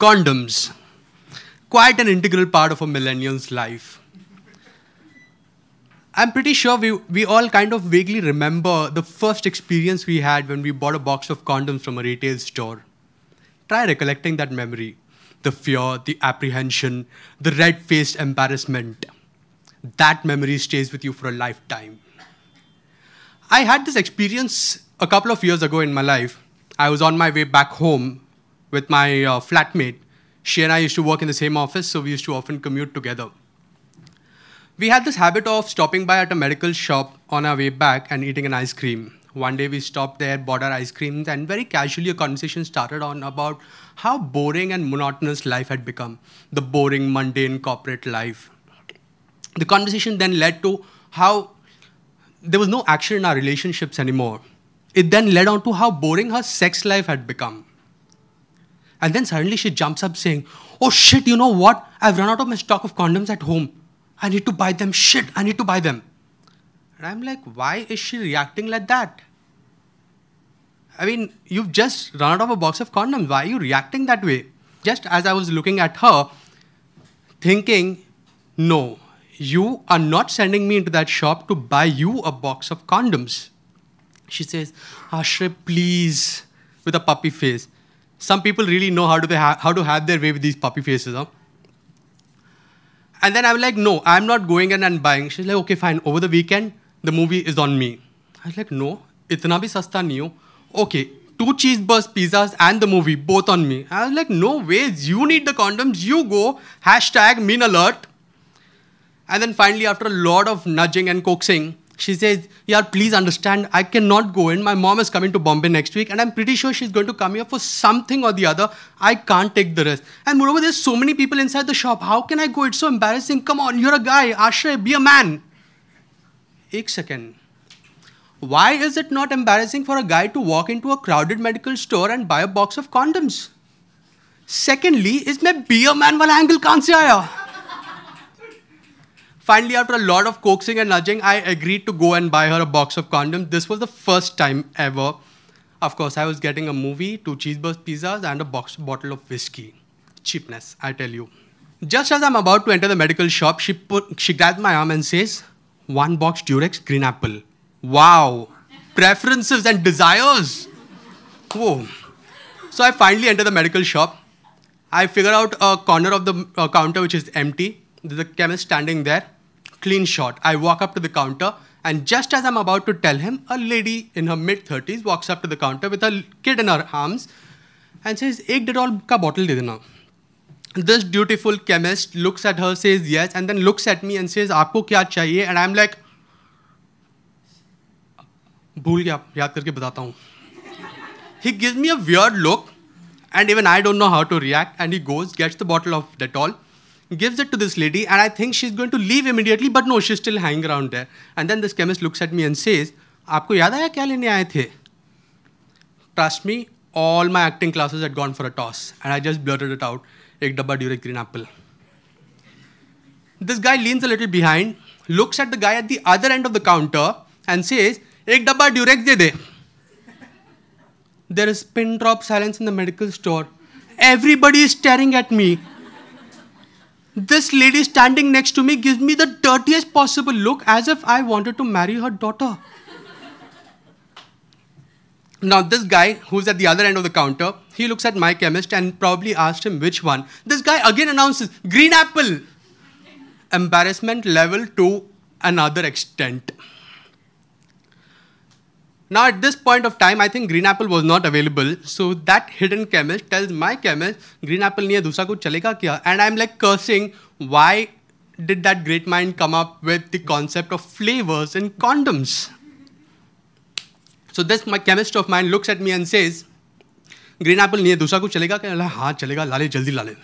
Condoms. Quite an integral part of a millennial's life. I'm pretty sure we, we all kind of vaguely remember the first experience we had when we bought a box of condoms from a retail store. Try recollecting that memory the fear, the apprehension, the red faced embarrassment. That memory stays with you for a lifetime. I had this experience a couple of years ago in my life. I was on my way back home with my uh, flatmate. She and I used to work in the same office, so we used to often commute together. We had this habit of stopping by at a medical shop on our way back and eating an ice cream. One day we stopped there, bought our ice creams, and very casually a conversation started on about how boring and monotonous life had become the boring, mundane corporate life. The conversation then led to how there was no action in our relationships anymore. It then led on to how boring her sex life had become. And then suddenly she jumps up saying, Oh shit, you know what? I've run out of my stock of condoms at home. I need to buy them. Shit, I need to buy them. And I'm like, why is she reacting like that? I mean, you've just run out of a box of condoms. Why are you reacting that way? Just as I was looking at her, thinking, no, you are not sending me into that shop to buy you a box of condoms. She says, Ashray, please, with a puppy face. Some people really know how to, ha- how to have their way with these puppy faces. Huh? And then I was like, no, I'm not going in and buying. She's like, okay, fine. Over the weekend, the movie is on me. I was like, no, itna bhi sasta nahi. Okay, two cheeseburgers, pizzas, and the movie, both on me. I was like, no ways. You need the condoms. You go. Hashtag mean alert. And then finally, after a lot of nudging and coaxing, she says, Yeah, please understand, I cannot go in. My mom is coming to Bombay next week, and I'm pretty sure she's going to come here for something or the other. I can't take the risk. And moreover, there's so many people inside the shop. How can I go? It's so embarrassing. Come on, you're a guy. Ashray, be a man. Ek second. Why is it not embarrassing for a guy to walk into a crowded medical store and buy a box of condoms? Secondly, is my be a man wala angle se aaya? Finally, after a lot of coaxing and nudging, I agreed to go and buy her a box of condoms. This was the first time ever. Of course, I was getting a movie, two cheeseburgers, pizzas, and a box bottle of whiskey. Cheapness, I tell you. Just as I'm about to enter the medical shop, she put she grabs my arm and says, "One box Durex Green Apple." Wow, preferences and desires. Whoa. So I finally enter the medical shop. I figure out a corner of the uh, counter which is empty. There's a chemist standing there clean shot. I walk up to the counter, and just as I'm about to tell him, a lady in her mid 30s walks up to the counter with a kid in her arms and says, Ek Dettol ka bottle de dena. This dutiful chemist looks at her, says yes, and then looks at me and says, Aapko kya chahiye? And I'm like, "Bhool gaya. याद karke बताता he gives me a weird look and even i don't know how to react and he goes gets the bottle of Dettol gives it to this lady and I think she's going to leave immediately but no, she's still hanging around there. And then this chemist looks at me and says, Aapko yaad hai kya lene aaye the? Trust me, all my acting classes had gone for a toss and I just blurted it out, ek dabba Durex green. This guy leans a little behind, looks at the guy at the other end of the counter and says, ek dabba Durex de de. There is pin drop silence in the medical store. Everybody is staring at me. This lady standing next to me gives me the dirtiest possible look as if I wanted to marry her daughter. Now, this guy who's at the other end of the counter, he looks at my chemist and probably asked him which one. This guy again announces green apple. Embarrassment level to another extent. Now, at this point of time, I think green apple was not available. So that hidden chemist tells my chemist, green apple नहीं है दूसरा कुछ चलेगा क्या? And I'm like cursing, why did that great mind come up with the concept of flavors in condoms? So this my chemist of mine looks at me and says, green apple नहीं है दूसरा कुछ चलेगा क्या? हाँ चलेगा ला ले जल्दी ला ले.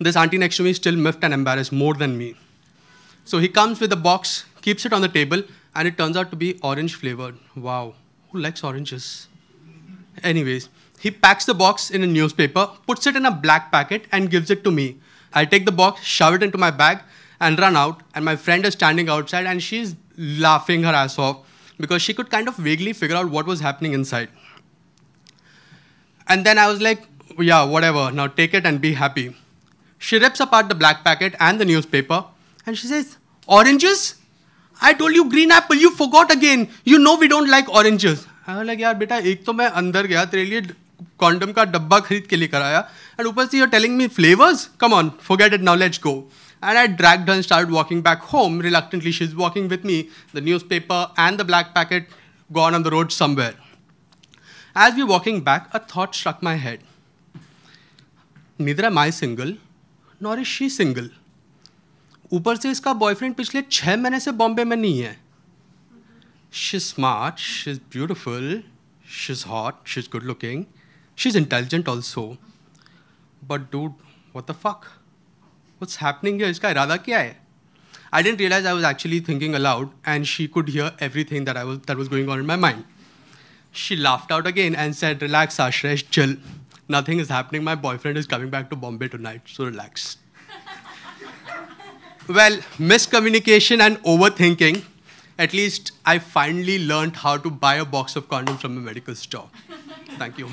This auntie next to me is still miffed and embarrassed more than me. So he comes with a box, keeps it on the table, and it turns out to be orange flavored. Wow, who likes oranges? Anyways, he packs the box in a newspaper, puts it in a black packet, and gives it to me. I take the box, shove it into my bag, and run out. And my friend is standing outside, and she's laughing her ass off because she could kind of vaguely figure out what was happening inside. And then I was like, yeah, whatever. Now take it and be happy. She rips apart the black packet and the newspaper and she says, Oranges? I told you green apple, you forgot again. You know we don't like oranges. I was like, यार बेटा एक तो मैं अंदर गया तेरे लिए condom का डब्बा खरीद के लेकर आया एंड ऊपर से you're telling me flavors? Come on, forget it now, let's go. And I dragged her and started walking back home. Reluctantly, she's walking with me. The newspaper and the black packet gone on the road somewhere. As we were walking back, a thought struck my head. Neither am I single, nor is she single. ऊपर से इसका boyfriend पिछले छः महीने से बॉम्बे में नहीं है। She smart she is beautiful she is hot she is good looking she is intelligent also but do what the fuck what's happening है इसका इरादा क्या है? I didn't realise I was actually thinking aloud and she could hear everything that I was that was going on my mind she laughed out again and said relax Ashresh chill nothing is happening my boyfriend is coming back to Bombay tonight so relaxed well, miscommunication and overthinking. At least I finally learned how to buy a box of condoms from a medical store. Thank you.